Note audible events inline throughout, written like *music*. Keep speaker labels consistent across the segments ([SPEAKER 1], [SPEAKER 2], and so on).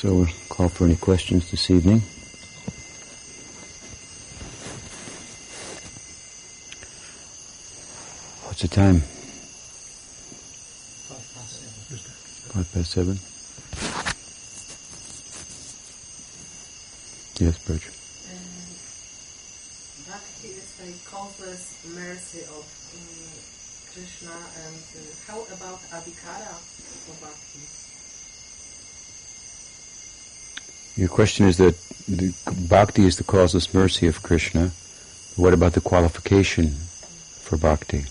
[SPEAKER 1] So we'll call for any questions this evening. What's the time? Five past seven. Five past seven. Yes, Bridge.
[SPEAKER 2] Bhakti is the causeless mercy of um, Krishna, and uh, how about adhikara for Bhakti?
[SPEAKER 1] Your question is that the, bhakti is the causeless mercy of Krishna. What about the qualification for bhakti?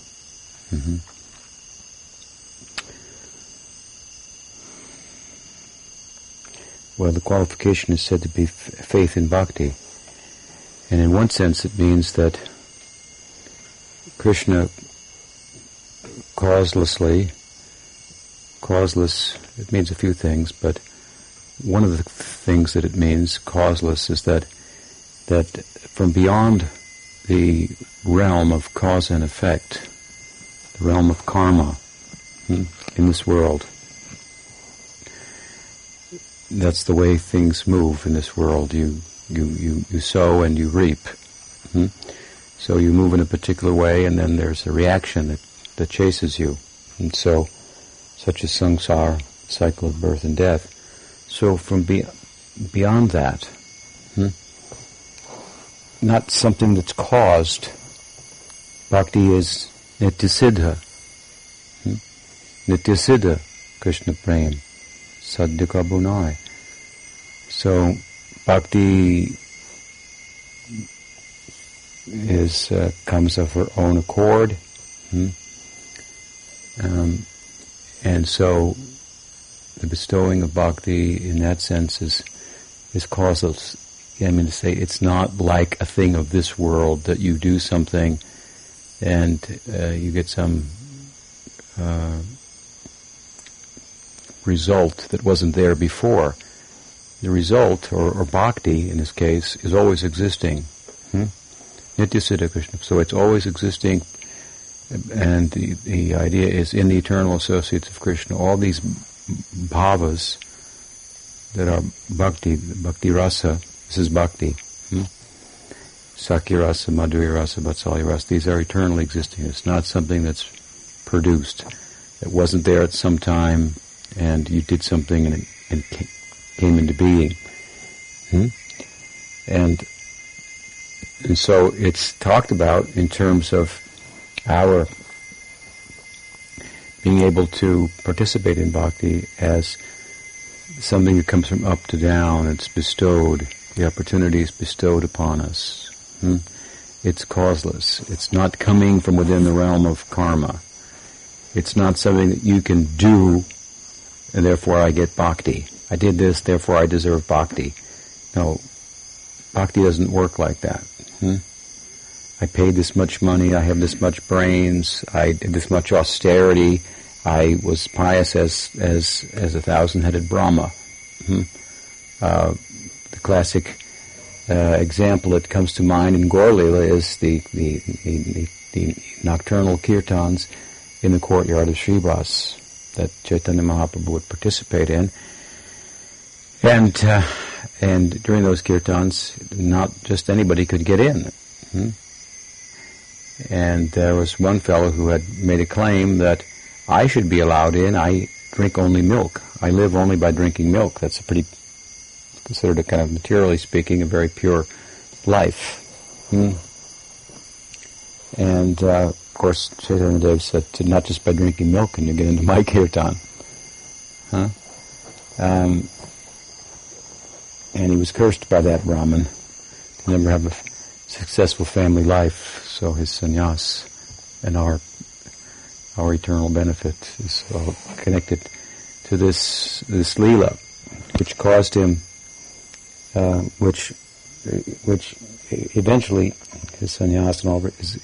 [SPEAKER 1] hmm Well, the qualification is said to be f- faith in bhakti. And in one sense, it means that Krishna causelessly, causeless, it means a few things, but one of the things that it means, causeless, is that that from beyond the realm of cause and effect, the realm of karma hmm, in this world, that's the way things move in this world. You you you, you sow and you reap. Hmm? So you move in a particular way, and then there's a reaction that that chases you, and so such as samsara, cycle of birth and death. So from be, beyond that, hmm, not something that's caused. Bhakti is nityasiddha. Hmm? Nityasiddha, Krishna Prem, Saddhika Bunai. So bhakti is uh, comes of her own accord, hmm? um, and so the bestowing of bhakti in that sense is is causeless. I mean to say it's not like a thing of this world that you do something and uh, you get some uh, result that wasn't there before. The result, or, or bhakti in this case, is always existing. Hmm? Nitya Krishna. So it's always existing, and the, the idea is in the eternal associates of Krishna, all these bhavas that are bhakti, bhakti rasa, this is bhakti. Hmm? Sakhya rasa, madhurya rasa, rasa, these are eternally existing. It's not something that's produced. It wasn't there at some time, and you did something and it, and came into being. Hmm? And and so it's talked about in terms of our being able to participate in bhakti as something that comes from up to down. It's bestowed. The opportunity is bestowed upon us. Hmm? It's causeless. It's not coming from within the realm of karma. It's not something that you can do, and therefore I get bhakti. I did this, therefore I deserve bhakti. No, bhakti doesn't work like that. Hmm? I paid this much money, I have this much brains, I did this much austerity, I was pious as as as a thousand-headed Brahma. Hmm? Uh, the classic uh, example that comes to mind in Gaur is the the, the, the, the nocturnal kirtans in the courtyard of Srivas that Chaitanya Mahaprabhu would participate in. And uh, and during those kirtans, not just anybody could get in. Hmm? And there was one fellow who had made a claim that I should be allowed in. I drink only milk. I live only by drinking milk. That's a pretty considered a kind of materially speaking a very pure life. Hmm? And uh, of course, Chaitanya Dev said, not just by drinking milk can you get into *laughs* my kirtan. Huh? Um, and he was cursed by that Brahmin to never have a f- successful family life. So his sannyas and our our eternal benefit is all connected to this this lila, which caused him, uh, which which eventually his sannyas and all is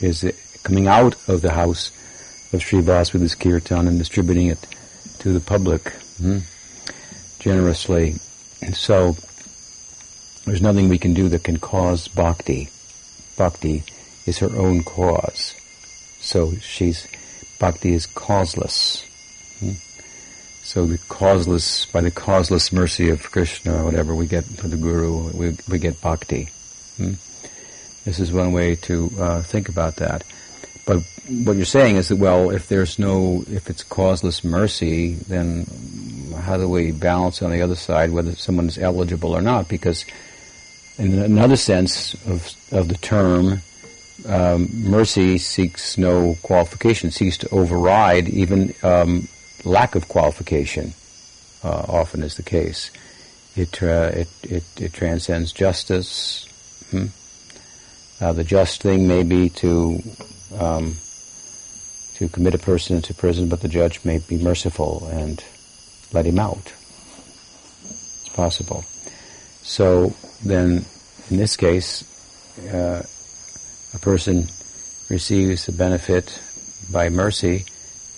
[SPEAKER 1] is coming out of the house of Srivas with his kirtan and distributing it to the public hmm, generously. And so there's nothing we can do that can cause bhakti. Bhakti is her own cause. So she's bhakti is causeless. Hmm? So the causeless, by the causeless mercy of Krishna or whatever, we get for the Guru, we, we get bhakti. Hmm? This is one way to uh, think about that. But what you're saying is that, well, if there's no, if it's causeless mercy, then how do we balance on the other side whether someone is eligible or not? Because in another sense of, of the term, um, mercy seeks no qualification, seeks to override even um, lack of qualification. Uh, often is the case. It, uh, it, it, it transcends justice. Hmm? Uh, the just thing may be to um, to commit a person into prison, but the judge may be merciful and let him out. It's possible. So then, in this case, uh, a person receives the benefit by mercy,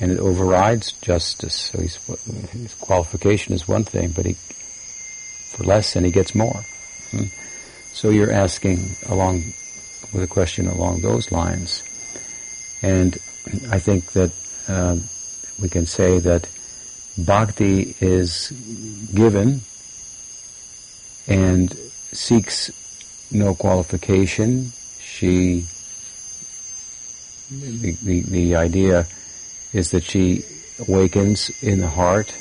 [SPEAKER 1] and it overrides justice. So his qualification is one thing, but he for less, and he gets more. Hmm? So you're asking along with a question along those lines. And I think that uh, we can say that bhakti is given and seeks no qualification. She, the, the, the idea is that she awakens in the heart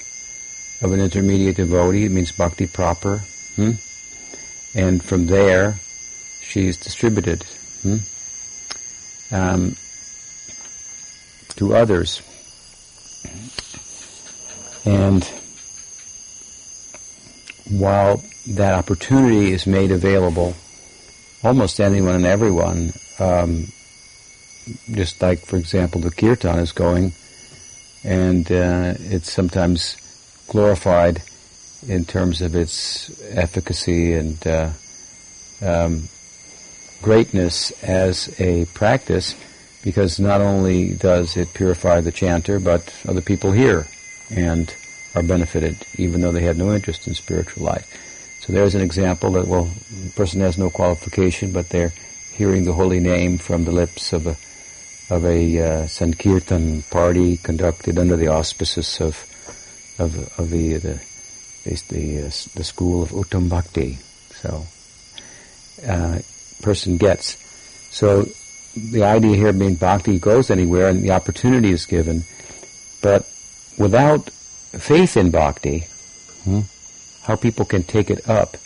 [SPEAKER 1] of an intermediate devotee. It means bhakti proper. Hmm? And from there, she is distributed. Hmm? Um, to others. And while that opportunity is made available, almost anyone and everyone, um, just like, for example, the kirtan is going, and uh, it's sometimes glorified in terms of its efficacy and uh, um, greatness as a practice because not only does it purify the chanter, but other people hear and are benefited, even though they had no interest in spiritual life. So there's an example that, well, the person has no qualification, but they're hearing the holy name from the lips of a of a uh, Sankirtan party conducted under the auspices of of, of the the the, uh, the school of Uttam Bhakti. So, uh, person gets. So the idea here being bhakti goes anywhere and the opportunity is given. But without faith in bhakti, hmm, how people can take it up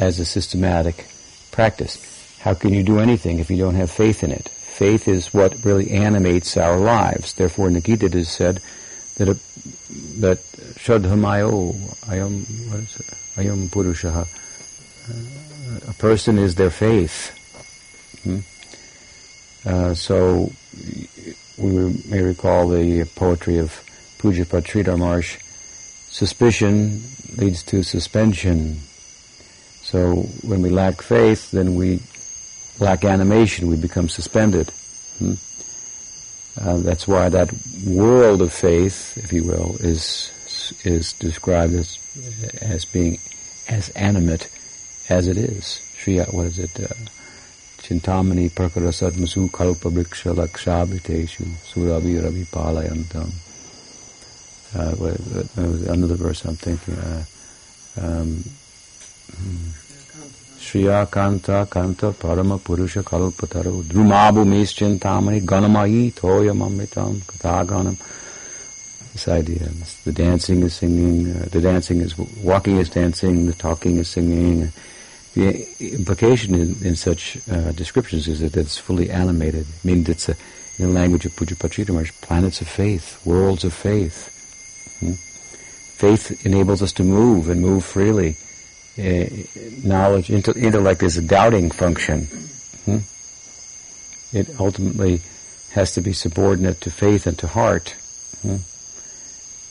[SPEAKER 1] as a systematic practice. How can you do anything if you don't have faith in it? Faith is what really animates our lives. Therefore, in the Gita it is said that a, that Shraddhamayo, ayam, what is it? Ayam Purusha, a person is their faith. Hmm? Uh, so we may recall the poetry of Pujyapad Sridhar Maharaj, suspicion leads to suspension. So when we lack faith, then we lack animation, we become suspended. Hmm? Uh, that's why that world of faith, if you will, is is described as as being as animate as it is. Shriya, what is it? Uh, Chintamani Prakarasatmasu Kalpa Vriksha Lakshabhiteshu Suravi Ravi Palayantam. Uh, another verse I'm thinking. Uh, um, Shriya Kanta Kanta Parama Purusha Kalpataru Drumabu Mischintamani Ganamayi Toyam Amritam Kathaganam. This idea, the dancing is singing, uh, the dancing is, walking is dancing, the talking is singing, the implication in, in such uh, descriptions is that it's fully animated. I mean, it's a, in the language of Pujapachita Maharaj, planets of faith, worlds of faith. Hmm? Faith enables us to move and move freely. Uh, knowledge, intellect is a doubting function. Hmm? It ultimately has to be subordinate to faith and to heart hmm?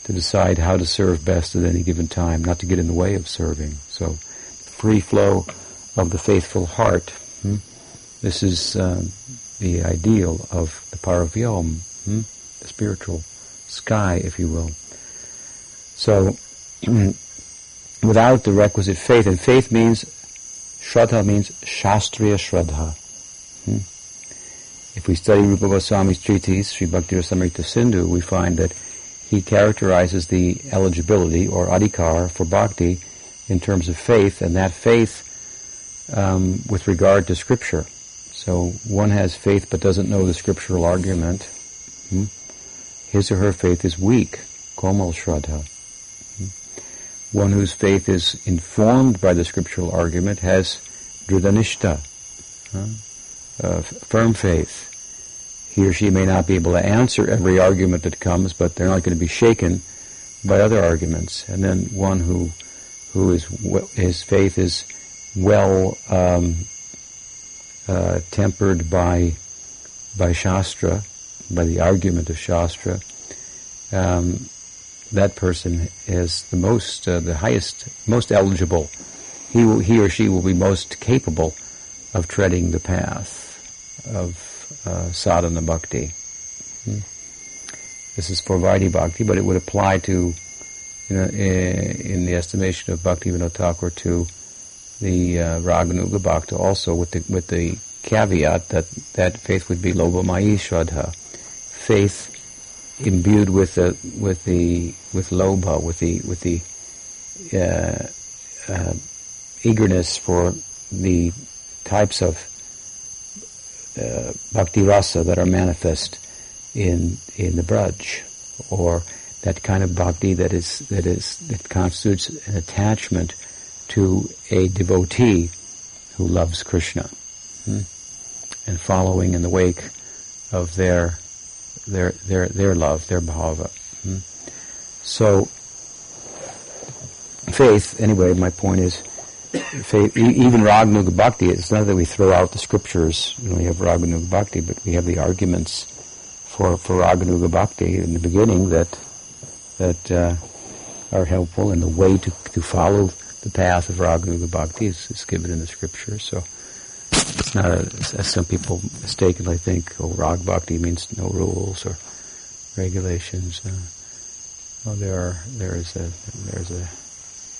[SPEAKER 1] to decide how to serve best at any given time, not to get in the way of serving. So free flow of the faithful heart. Hmm? This is uh, the ideal of the Paravyom, hmm? the spiritual sky, if you will. So, *clears throat* without the requisite faith, and faith means, Shraddha means Shastriya Shraddha. Hmm? If we study Rupa Goswami's treatise, Sri Bhakti Rasamrita Sindhu, we find that he characterizes the eligibility or adhikar for bhakti in terms of faith, and that faith um, with regard to scripture. So one has faith but doesn't know the scriptural argument. Hmm? His or her faith is weak, komal shraddha. One whose faith is informed by the scriptural argument has dridhanishta, uh, firm faith. He or she may not be able to answer every argument that comes, but they're not going to be shaken by other arguments. And then one who who is his faith is well um, uh, tempered by by Shastra, by the argument of Shastra. Um, that person is the most, uh, the highest, most eligible. He will, he or she will be most capable of treading the path of uh, sadhana bhakti. Hmm. This is for Vaidhi bhakti, but it would apply to, you know, in the estimation of Bhakti Vinod Thakur, to the uh, Raganuga Bhakta also with the, with the caveat that that faith would be Lobhamayi Shraddha. Faith imbued with the, with the, with Lobha, with the, with the, uh, uh, eagerness for the types of uh, bhakti rasa that are manifest in in the braj, or that kind of bhakti that is that is that constitutes an attachment to a devotee who loves Krishna hmm? and following in the wake of their their their their love, their bhava. Hmm? So faith, anyway, my point is faith, even Raganuga Bhakti, it's not that we throw out the scriptures, we have Raganuga Bhakti, but we have the arguments for, for Raganuga Bhakti in the beginning that that uh, are helpful and the way to, to follow the path of Raganuga Bhakti is, is given in the scriptures. So it's not a, as some people mistakenly think, oh, Rag Bhakti means no rules or regulations. Uh, well, there are there is a there's a,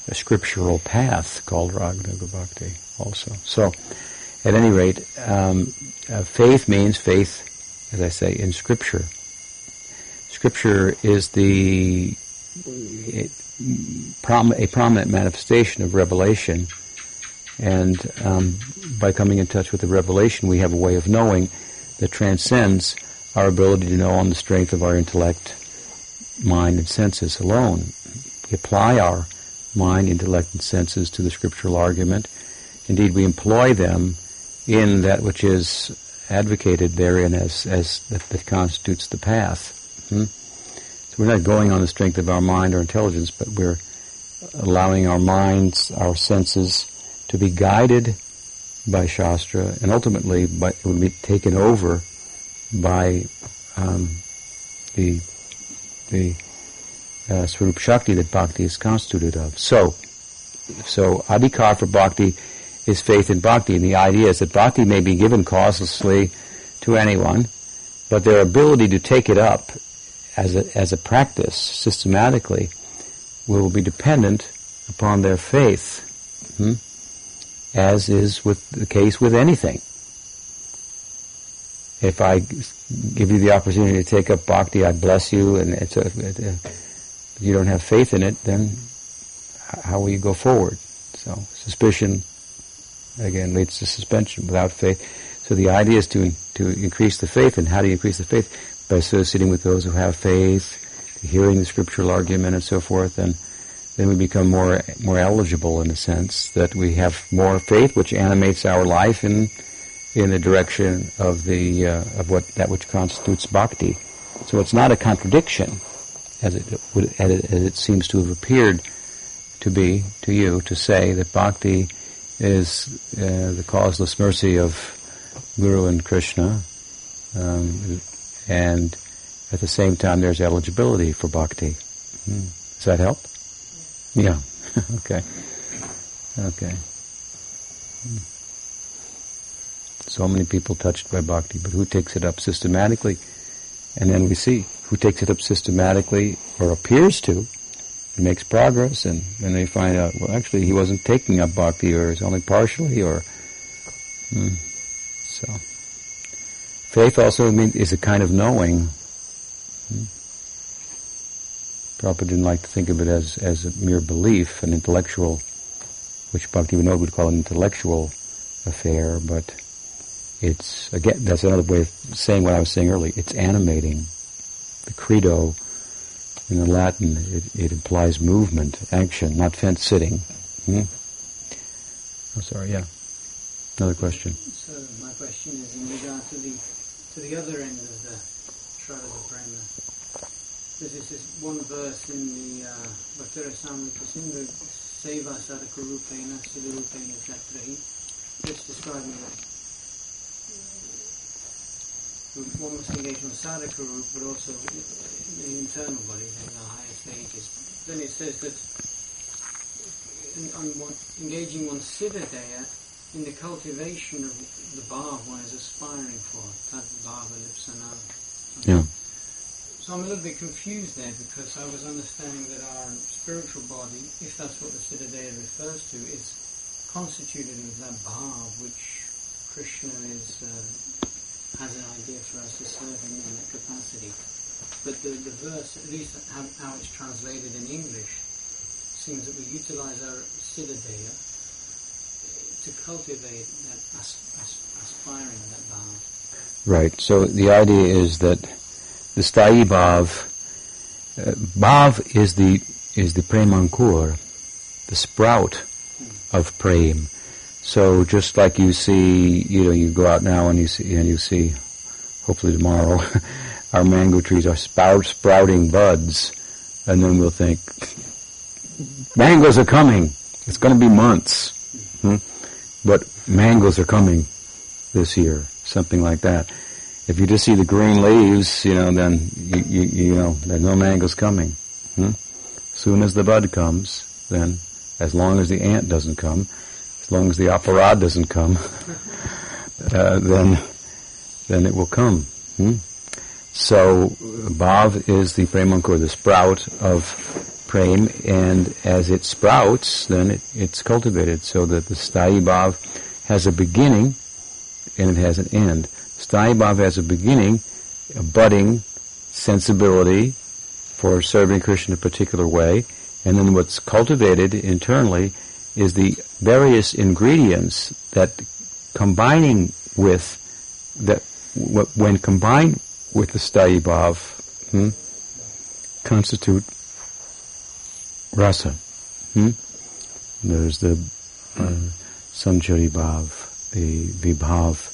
[SPEAKER 1] a scriptural path called Raganuga Bhakti also. So, at any rate, um, uh, faith means faith, as I say, in Scripture. Scripture is the it, prom- a prominent manifestation of revelation. And um, by coming in touch with the revelation, we have a way of knowing that transcends our ability to know on the strength of our intellect, mind, and senses alone. We apply our mind, intellect, and senses to the scriptural argument. Indeed, we employ them in that which is advocated therein as, as that, that constitutes the path. Hmm? We're not going on the strength of our mind or intelligence, but we're allowing our minds, our senses to be guided by Shastra and ultimately by, will be taken over by um, the the uh, Swarup Shakti that Bhakti is constituted of. So, so Adhikar for Bhakti is faith in Bhakti, and the idea is that Bhakti may be given causelessly to anyone, but their ability to take it up as a, as a practice systematically will be dependent upon their faith, hmm? As is with the case with anything. If I give you the opportunity to take up bhakti, I bless you, and it's a, it, uh, you don't have faith in it, then how will you go forward? So suspicion again leads to suspension without faith. So the idea is to to increase the faith, and how do you increase the faith? by associating with those who have faith, hearing the scriptural argument and so forth, and then we become more more eligible in a sense that we have more faith, which animates our life in in the direction of the uh, of what that which constitutes bhakti. So it's not a contradiction, as it would, as it seems to have appeared to be to you to say that bhakti is uh, the causeless mercy of Guru and Krishna, um, and at the same time there's eligibility for bhakti. Hmm. Does that help? Yeah. *laughs* okay. Okay. Hmm. So many people touched by bhakti, but who takes it up systematically? And then we see who takes it up systematically or appears to, and makes progress, and then they find out, well, actually, he wasn't taking up bhakti, or it's only partially, or hmm. so. Faith also means, is a kind of knowing. Prabhupada didn't like to think of it as, as a mere belief, an intellectual, which Bhaktivinoda would call an intellectual affair, but it's, again, that's another way of saying what I was saying earlier. It's animating. The credo in the Latin, it, it implies movement, action, not fence sitting. Hmm? I'm sorry, yeah. Another question.
[SPEAKER 3] So my question is in regard to the to the other end of the Shravada Prema. This one verse in the uh, Sindhu, Seva Sadhaka Rupena Siddharupena Chatrahi, it's describing that one must engage on sadhaka root, but also the internal body, in the higher stages. Then it says that in, on one, engaging one's siddhadeha in the cultivation of the bhav one is aspiring for, tad bhava lipsuna.
[SPEAKER 1] Yeah.
[SPEAKER 3] So I'm a little bit confused there because I was understanding that our spiritual body, if that's what the siddhadeha refers to, is constituted of that bhav which Krishna is uh, has an idea for us to serve in that capacity. But the, the verse, at least how, how it's translated in English, seems that we utilize our siddhadeha to cultivate that as, as, aspiring, that bhav.
[SPEAKER 1] Right. So the idea is that the sthayi bhav, uh, bhav is the is the premankur, the sprout of prem. So just like you see, you know, you go out now and you see, and you see, hopefully tomorrow, *laughs* our mango trees are sprouting buds, and then we'll think, mangoes are coming. It's going to be months, hmm? but mangoes are coming this year, something like that. If you just see the green leaves, you know, then you, you, you know there's no mangoes coming. Hmm? Soon as the bud comes, then as long as the ant doesn't come, as long as the aparadh doesn't come, *laughs* uh, then then it will come. Hmm? So bhav is the premankur, the sprout of prem, and as it sprouts, then it, it's cultivated so that the sthayi bhav has a beginning and it has an end. Sthayi bhav has a beginning, a budding sensibility for serving Krishna in a particular way, and then what's cultivated internally is the various ingredients that combining with that when combined with the sthayi hmm, constitute rasa. Hmm? There's the uh, sanchari bhav, the vibhav,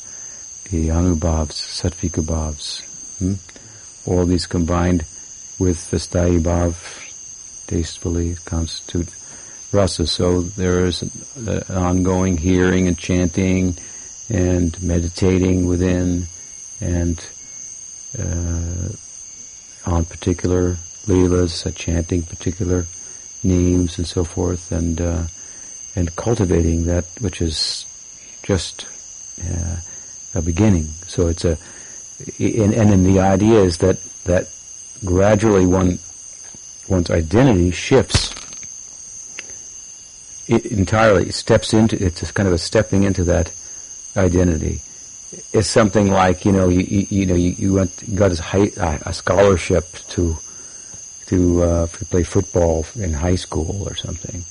[SPEAKER 1] the anubhavs, sattvika. Hmm? All these combined with the sthayi bhav tastefully constitute rasa. So there is an, an ongoing hearing and chanting and meditating within and uh, on particular leelas, uh, chanting particular names and so forth, and uh, and cultivating that which is just uh, a beginning. So it's a and, and then the idea is that that gradually one one's identity shifts it entirely steps into it's kind of a stepping into that identity. It's something like you know you you, you know you, you went you got a, a scholarship to to, uh, to play football in high school or something,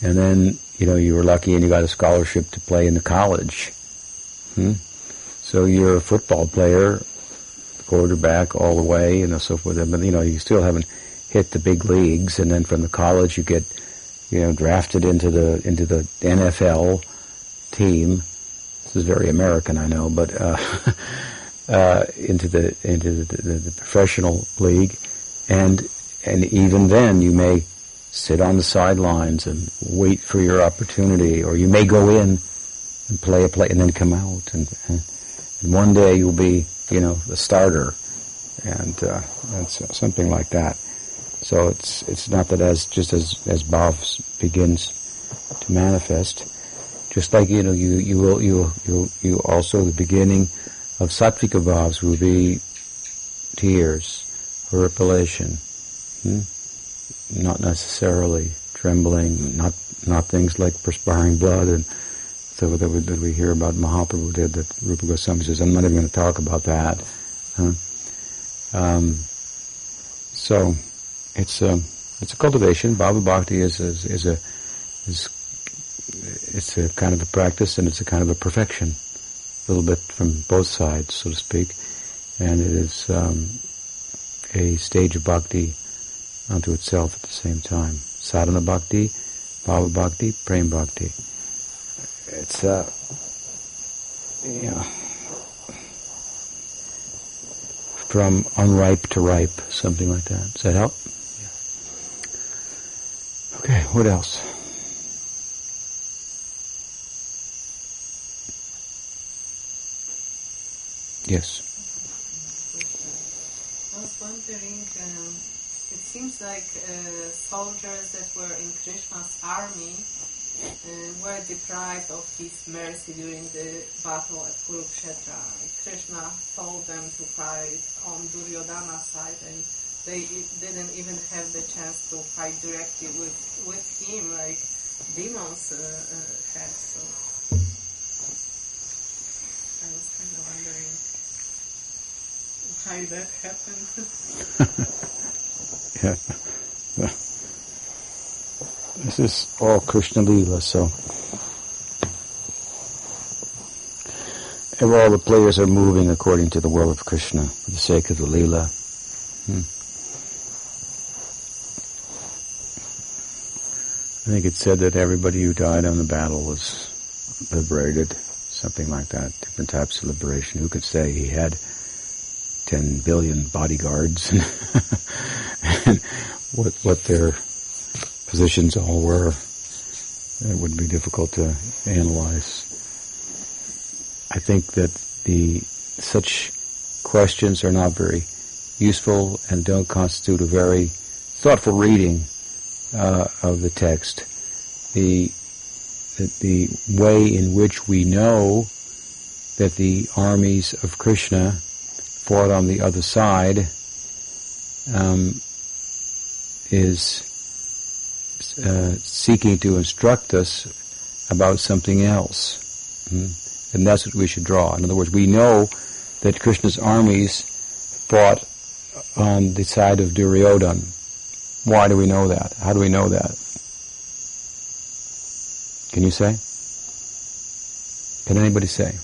[SPEAKER 1] and then you know you were lucky and you got a scholarship to play in the college. Hmm? So you're a football player, quarterback all the way, and so forth. But you know you still haven't hit the big leagues, and then from the college you get you know, drafted into the into the NFL team. This is very American, I know, but uh, *laughs* uh, into the into the, the, the, professional league, and and even then you may sit on the sidelines and wait for your opportunity, or you may go in and play a play and then come out, and and one day you'll be you know the starter, and uh, that's something like that. So it's it's not that as just as as bhav begins to manifest, just like you know you you will you you you also the beginning of sattvika bhavs will be tears, horripilation, hmm? not necessarily trembling, not not things like perspiring blood and so that we, that we hear about Mahaprabhu did that Rupa Goswami says I'm not even going to talk about that. Huh? Um, so it's a it's a cultivation. Bhava bhakti is is, is a is it's a kind of a practice and it's a kind of a perfection, a little bit from both sides, so to speak, and it is um, a stage of bhakti unto itself at the same time. Sadhana bhakti, bhava bhakti, prem bhakti. It's uh, yeah, from unripe to ripe, something like that. Does that help? Okay, what else? Yes.
[SPEAKER 2] I was wondering, um, it seems like uh, soldiers that were in Krishna's army were deprived of his mercy during the battle at Kurukshetra. Krishna told them to fight on Duryodhana's side and they didn't even have the chance to fight directly with, with him like demons uh, uh, had. So I was kind of wondering why that happened. *laughs* *laughs*
[SPEAKER 1] yeah. This is all Krishna Lila, so if all the players are moving according to the will of Krishna for the sake of the Lila. Hmm. I think it said that everybody who died on the battle was liberated, something like that. Different types of liberation. Who could say he had 10 billion bodyguards and, *laughs* and what, what their positions all were? It would be difficult to analyze. I think that the such questions are not very useful and don't constitute a very thoughtful reading uh, of the text. The, the the way in which we know that the armies of Krishna fought on the other side um, is uh, seeking to instruct us about something else. Mm-hmm. And that's what we should draw. In other words, we know that Krishna's armies fought on the side of Duryodhan. Why do we know that? How do we know that? Can you say? Can anybody say?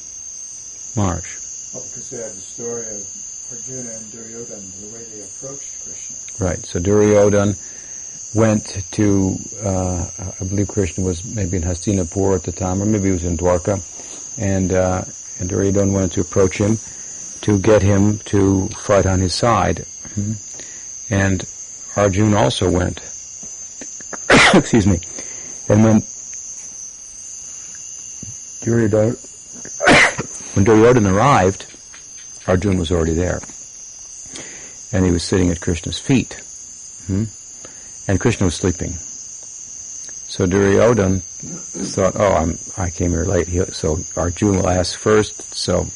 [SPEAKER 1] Marsh.
[SPEAKER 4] Well, because they have the story of Arjuna and Duryodhan, the way they approached Krishna.
[SPEAKER 1] Right. So Duryodhana went to, uh, I believe Krishna was maybe in Hastinapur at the time, or maybe he was in Dwarka, and, uh, and Duryodhana wanted to approach him to get him to fight on his side. Mm-hmm. And Arjun also went. *coughs* Excuse me. And when Duryodhana, *coughs* when Duryodhana arrived, Arjun was already there. And he was sitting at Krishna's feet. Hmm? And Krishna was sleeping. So Duryodhan thought, oh, I'm, I came here late, he, so Arjuna will ask first, so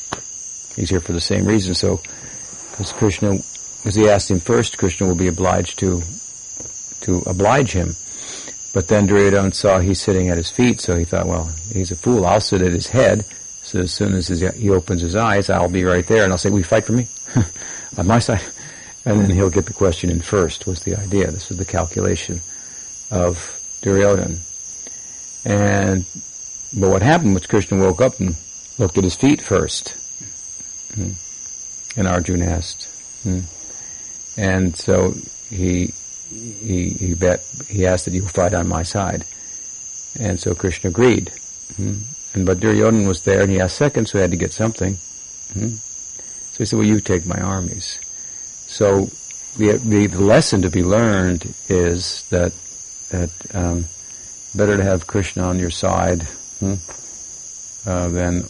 [SPEAKER 1] he's here for the same reason. So, because Krishna, as he asked him first, Krishna will be obliged to, to oblige him. But then Duryodhana saw he's sitting at his feet, so he thought, well, he's a fool, I'll sit at his head, so as soon as his, he opens his eyes, I'll be right there, and I'll say, will you fight for me? *laughs* On my side. And then he'll get the question in first, was the idea. This was the calculation of Duryodhan. And, but what happened was Krishna woke up and looked at his feet first. Hmm. And Arjuna asked. Hmm. And so he, he, he bet, he asked that you fight on my side. And so Krishna agreed. Hmm. And but Duryodhan was there and he asked second, so he had to get something. So he said, well, you take my armies. So the, the, lesson to be learned is that that um, better to have Krishna on your side hmm, uh, than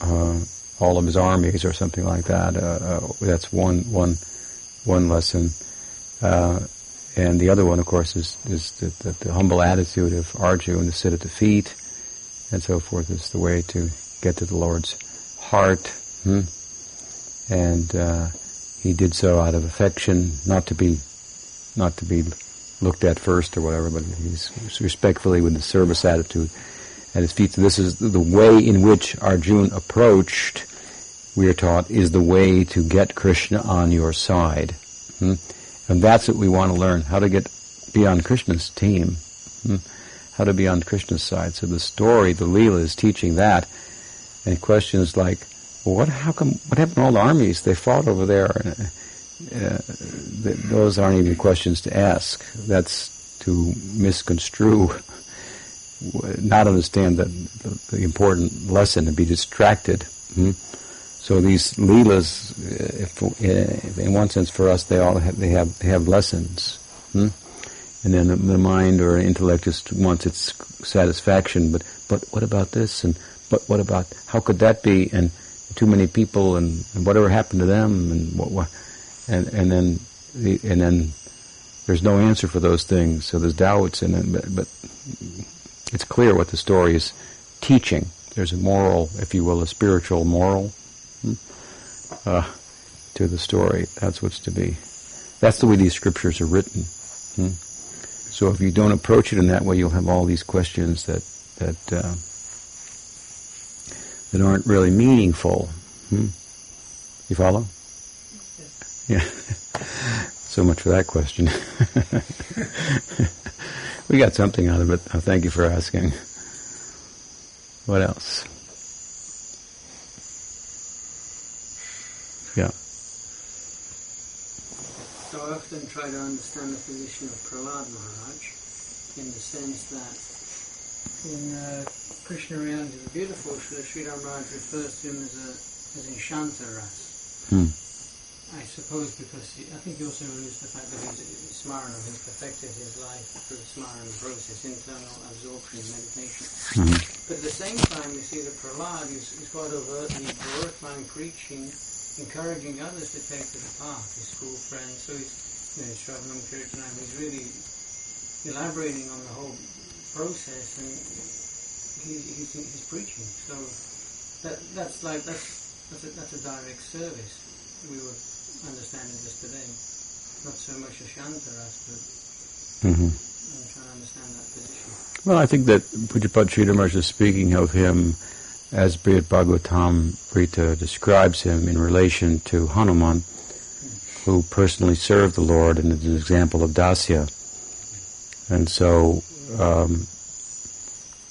[SPEAKER 1] uh, all of his armies or something like that. Uh, uh that's one one one lesson, uh, and the other one, of course, is is the, the, the, humble attitude of Arjuna to sit at the feet and so forth is the way to get to the Lord's heart. Hmm? And uh, he did so out of affection, not to be, not to be looked at first or whatever, but he's respectfully with the service attitude at his feet. So this is the way in which Arjun approached, we are taught, is the way to get Krishna on your side. Hmm? And that's what we want to learn, how to get beyond Krishna's team, hmm? how to be on Krishna's side. So the story, the Leela is teaching that. And questions like, well, what, how come, what happened to all the armies? They fought over there. Uh, those aren't even questions to ask. That's to misconstrue, *laughs* not understand the, the, the important lesson and be distracted. Hmm? So these leelas, uh, if, uh, in one sense, for us, they all have, they have they have lessons, hmm? and then the, the mind or intellect just wants its satisfaction. But but what about this? And but what about how could that be? And too many people, and, and whatever happened to them, and what, what and and then the, and then there's no answer for those things. So there's doubts, and then but, but it's clear what the story is teaching. There's a moral, if you will, a spiritual moral uh, to the story. That's what's to be. That's the way these scriptures are written. Hmm? So if you don't approach it in that way, you'll have all these questions that that uh, that aren't really meaningful. Hmm? You follow? Yeah. *laughs* so much for that question. *laughs* we got something out of it. Oh, thank you for asking. What else? Yeah.
[SPEAKER 3] So I often try to understand the position of Prahlad Maharaj in the sense that in uh, Krishna Reality the Beautiful, Sri Maharaj refers to him as a as in Shantaras. Hmm. I suppose because he, I think he also alludes to the fact that he's Smarana, he's perfected his life through the Smarana process, internal absorption, meditation. Mm-hmm. But at the same time, you see that Prahlad is, is quite overtly glorifying preaching encouraging others to take to the path, his school friends. So he's, you know, Shravanam Kirtanam, he's really elaborating on the whole process and he, he's, he's preaching. So that, that's like, that's, that's a, that's a direct service. We were understanding this today. Not so much a Shantaras, but mm-hmm. I'm trying to understand that position.
[SPEAKER 1] Well, I think that Pujyapad Sridhar is speaking of him as Brihad Bhagavatamrita describes him in relation to Hanuman, who personally served the Lord and is an example of Dasya. And so um,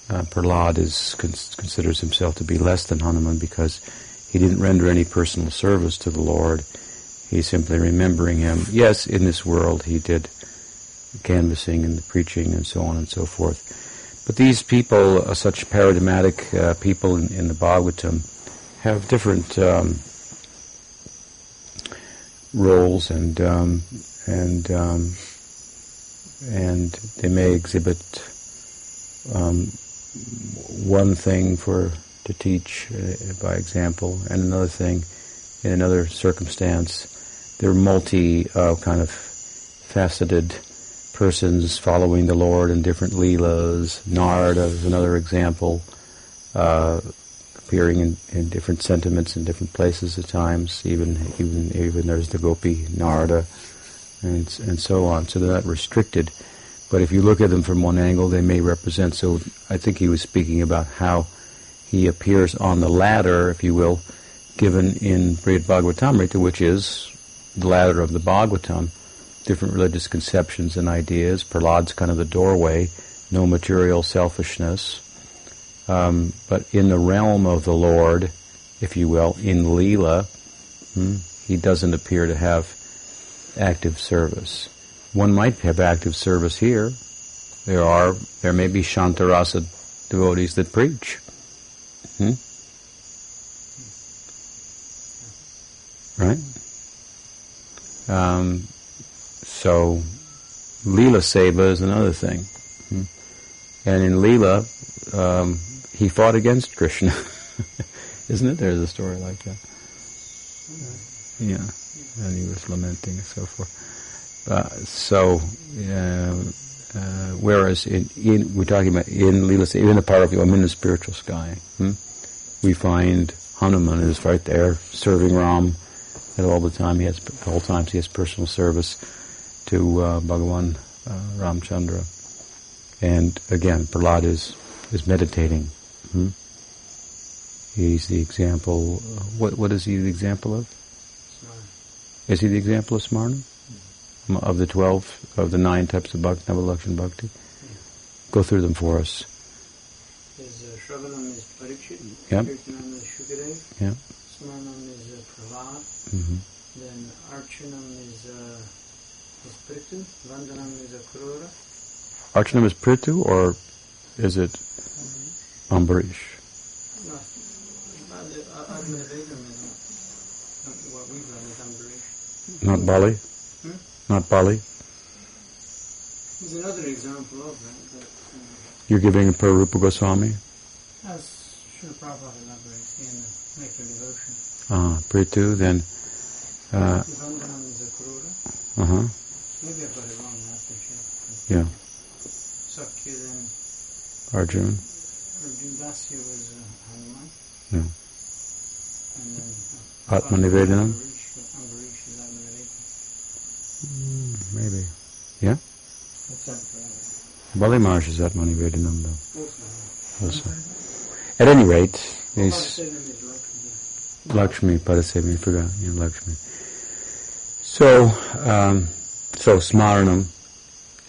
[SPEAKER 1] uh, Prahlad is, considers himself to be less than Hanuman because he didn't render any personal service to the Lord. He's simply remembering him. Yes, in this world he did canvassing and the preaching and so on and so forth. But these people, uh, such paradigmatic uh, people in, in, the Bhagavatam, have different um, roles and um, and um, and they may exhibit um, one thing for to teach uh, by example, and another thing in another circumstance. They're multi uh, kind of faceted persons following the Lord in different leelas. Narada is another example, uh, appearing in, in, different sentiments in different places at times. Even even even there's the Gopi Narada, and and so on. So they're not restricted. But if you look at them from one angle, they may represent. So I think he was speaking about how he appears on the ladder, if you will, given in Brihad Bhagavatamrita, which is the ladder of the Bhagavatam different religious conceptions and ideas. Prahlad's kind of the doorway, no material selfishness. Um, but in the realm of the Lord, if you will, in Leela, hmm, he doesn't appear to have active service. One might have active service here. There are, there may be Shantarasa devotees that preach. Hmm? Right? Um, so, Leela Seva is another thing. Hmm? And in Leela, um, he fought against Krishna. *laughs* Isn't it? There's a story like that. yeah. And he was lamenting and so forth. Uh, so, uh, uh, whereas in, in, we're talking about in Seva, in the Parvati, I'm in the spiritual sky. Hmm? We find Hanuman is right there serving Ram at all the time. He has, whole times he has personal service to uh, Bhagavan uh, Ramchandra. And again, Prahlad is, is meditating. Hmm? He's the example. Uh, what what is he the example of? Is he the example of Smarana? of the twelve, of the nine types of bhakti, Navalakshan bhakti? Go through them for us.
[SPEAKER 3] There's uh, Shravanam is Parikshit,
[SPEAKER 1] Yep.
[SPEAKER 3] Kirtanam is Shukadev. Smaranam is uh, Prahlad,
[SPEAKER 1] hmm
[SPEAKER 3] then Archanam is, uh, is Prithu, Vandanam is Akrura,
[SPEAKER 1] Archanam is Prithu, or is it Ambarish?
[SPEAKER 3] no, Admiravedam is not what we've done is Ambarish.
[SPEAKER 1] Not Bali?
[SPEAKER 3] Hmm?
[SPEAKER 1] Not Bali?
[SPEAKER 3] There's another example of that, but uh,
[SPEAKER 1] You're giving per Rupa Goswami?
[SPEAKER 3] as Srila Prabhupada elaborates in Nectar Devotion,
[SPEAKER 1] Ah, Prithu, then, uh,
[SPEAKER 3] Akrura,
[SPEAKER 1] uh-huh,
[SPEAKER 3] maybe I've got it wrong, I have to check.
[SPEAKER 1] yeah,
[SPEAKER 3] Sakhya then,
[SPEAKER 1] Arjun,
[SPEAKER 3] Arjun Dasya was uh, Hanuman,
[SPEAKER 1] yeah.
[SPEAKER 3] and then
[SPEAKER 1] Atmanivedanam?
[SPEAKER 3] Ambarish, Ambarish is Atmanivedanam.
[SPEAKER 1] Mm, maybe.
[SPEAKER 4] yeah.
[SPEAKER 1] Bali Maharaj is Atmanivedanam though,
[SPEAKER 3] Also,
[SPEAKER 1] also. At any rate,
[SPEAKER 3] is Lakshmi.
[SPEAKER 1] Parasemi, forgot, yeah, Lakshmi. So, um, so Smaranam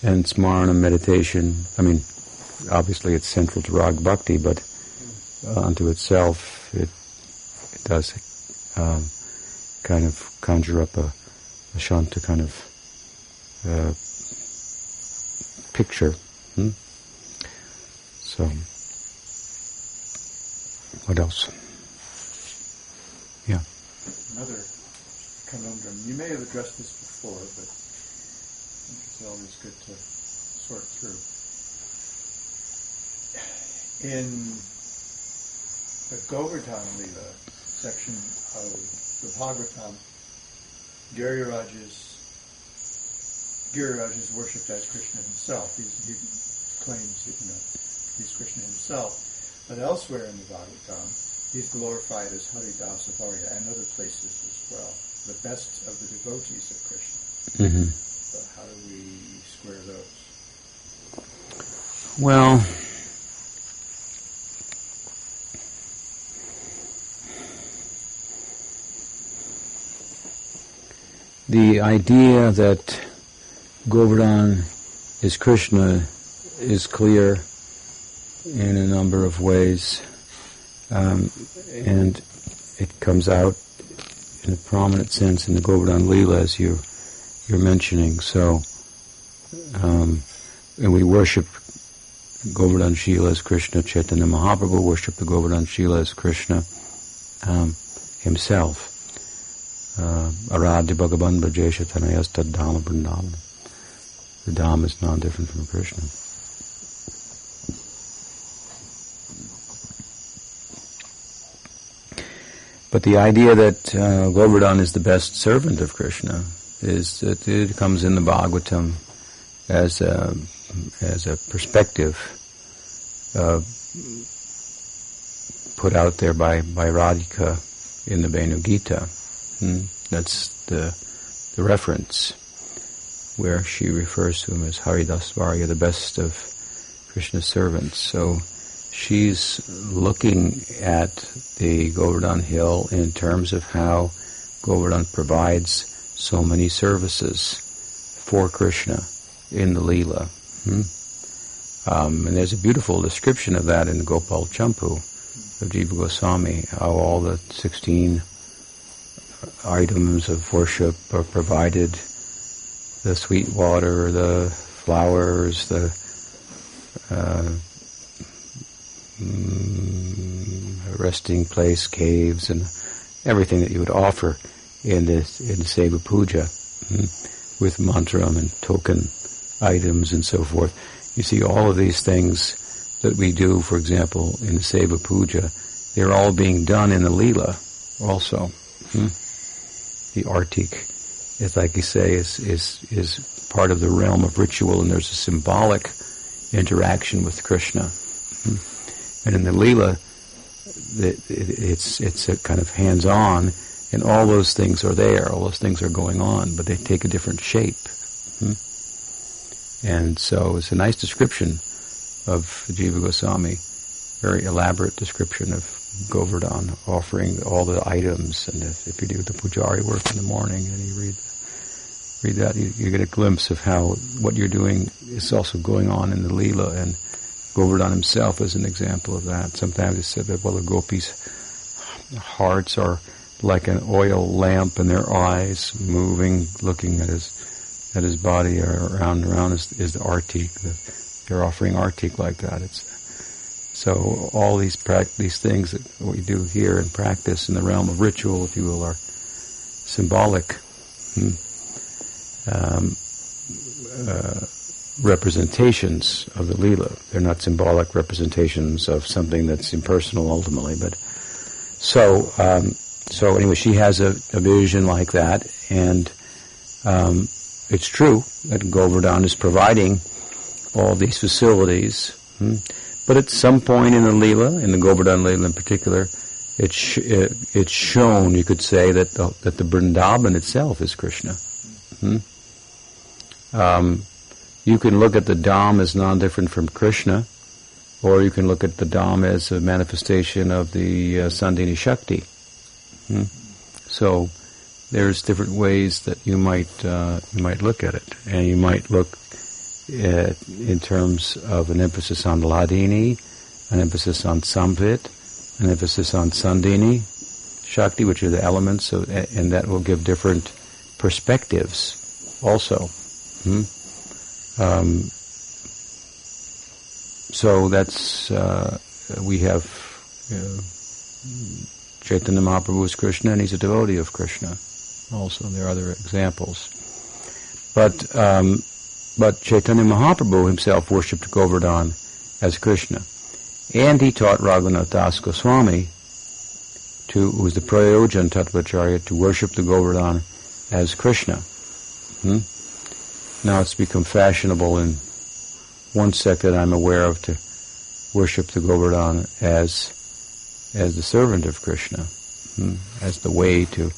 [SPEAKER 1] and Smaranam meditation, I mean, obviously it's central to Rag Bhakti, but uh, unto itself, it, it does um, kind of conjure up a, a Shanta kind of uh, picture. Hmm? So, what else? Yeah.
[SPEAKER 4] Another conundrum. You may have addressed this before, but I think it's always good to sort through. In the Govardhan Leela section of the Bhagavatam, is, Giriraj is worshipped as Krishna himself. He's, he claims, that, you know, he's Krishna himself. But elsewhere in the Bhagavatam, he's glorified as Haridasa Varya and other places as well. The best of the devotees of Krishna.
[SPEAKER 1] hmm
[SPEAKER 4] So how do we square those?
[SPEAKER 1] Well, the idea that Govardhan is Krishna is clear in a number of ways, um, and it comes out in a prominent sense in the Govardhan Leela as you, you're mentioning. So, um, and we worship Govardhan Shila as Krishna, Chaitanya Mahaprabhu worship the Govardhan Shila as Krishna um, himself. Uh, Aradhya Bhagavan Brajesha Tanayas Tad Vrindavan. The Dham is non-different from Krishna. But the idea that uh, Govardhan is the best servant of Krishna is that it comes in the Bhagavatam as a, as a perspective uh, put out there by, by Radhika in the Venu Gita. Hmm? That's the, the reference where she refers to him as Haridas Varya, the best of Krishna's servants. So she's looking at the Govardhan Hill in terms of how Govardhan provides so many services for Krishna in the Leela. Hmm? Um, and there's a beautiful description of that in Gopal Champu of Jiva Goswami, how all the 16 items of worship are provided, the sweet water, the flowers, the uh, mm, resting place, caves, and everything that you would offer in this in Seva Puja hmm, with mantram and token items and so forth. You see all of these things that we do, for example, in Seva Puja, they're all being done in the Leela also. Hmm? The Artik, is like you say, is, is, is part of the realm of ritual and there's a symbolic interaction with Krishna. And in the Leela, it's, it's a kind of hands-on and all those things are there, all those things are going on, but they take a different shape. And so it's a nice description of Jiva Goswami, very elaborate description of Govardhan, offering all the items, and if, if you do the pujari work in the morning and you read read that, you, you, get a glimpse of how what you're doing is also going on in the lila. and Govardhan himself is an example of that. Sometimes it's said that, well, the gopis' hearts are like an oil lamp, and their eyes moving, looking at his at his body around and around is, is the artik. The, they're offering artik like that. It's so all these these things that we do here in practice in the realm of ritual, if you will, are symbolic hmm, um, uh, representations of the lila. They're not symbolic representations of something that's impersonal ultimately. But so um, so anyway, she has a, a vision like that, and um, it's true that Govardhan is providing all these facilities. Hmm, but at some point in the Leela, in the Govardhan Leela in particular, it's sh- it, it's shown, you could say, that the, that the Vrindavan itself is Krishna. Hmm? Um, you can look at the Dham as non-different from Krishna, or you can look at the Dham as a manifestation of the uh, Sandhini Shakti. Hmm? So there's different ways that you might uh, you might look at it, and you might look in terms of an emphasis on Hladini, an emphasis on Samvit, an emphasis on Sandhini, Shakti, which are the elements, of, and that will give different perspectives also. Hmm? Um, so that's, uh, we have uh, Chaitanya Mahaprabhu is Krishna and he's a devotee of Krishna also. There are other examples. But um, but Chaitanya Mahaprabhu himself worshipped Govardhan as Krishna. And he taught Raghunath Das Goswami, to, who was the Prayojan Tattvacharya, to worship the Govardhan as Krishna. Hmm? Now it's become fashionable in one sect that I'm aware of to worship the Govardhan as as the servant of Krishna, hmm? as the way to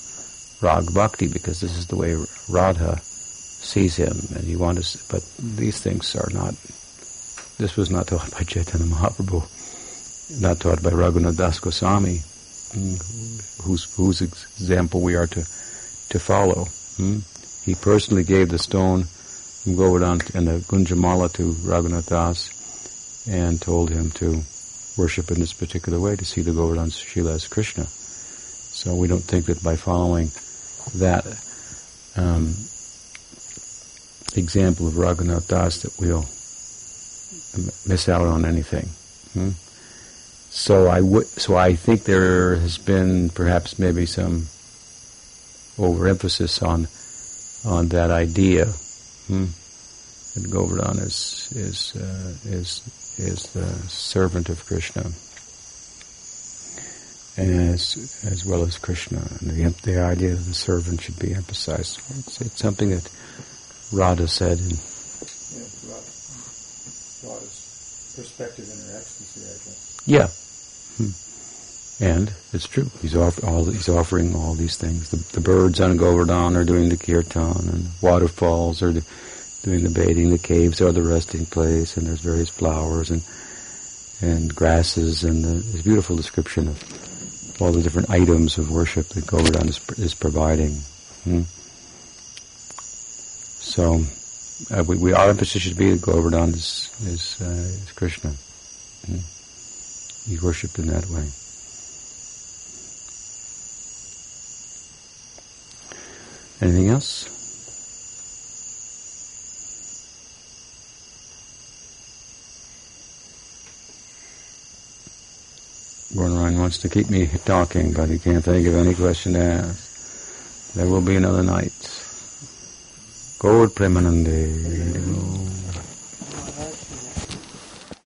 [SPEAKER 1] Rag Bhakti, because this is the way Radha sees him, and he wants. To, but these things are not. This was not taught by Chaitanya Mahaprabhu, not taught by Raghunath Das Goswami, whose whose example we are to to follow. Hmm? He personally gave the stone Govardhan and the Gunjamala to Raghunath Das, and told him to worship in this particular way to see the Govardhan Shila as Krishna. So we don't think that by following that um, example of Raghunath Das that we'll miss out on anything. Hmm? So I w- so I think there has been perhaps maybe some overemphasis on on that idea. Hmm? That Govardhan is is uh, is is the servant of Krishna, as as well as Krishna. And the the idea of the servant should be emphasized. It's, it's something that Radha said. In,
[SPEAKER 4] yeah, Radha's perspective in her ecstasy, I guess.
[SPEAKER 1] Yeah. And it's true. He's, off, all, he's offering all these things. The, the, birds on Govardhan are doing the kirtan, and waterfalls are doing the bathing. The caves are the resting place, and there's various flowers and and grasses, and the, beautiful description of all the different items of worship that Govardhan is, is providing. Hmm. So uh, we, we, our emphasis should be that Govardhan is, is, uh, is Krishna. He's worshipped in that way. Anything else? Ryan wants to keep me talking, but he can't think of any question to ask. There will be another night. Goud ప్రేమానందే.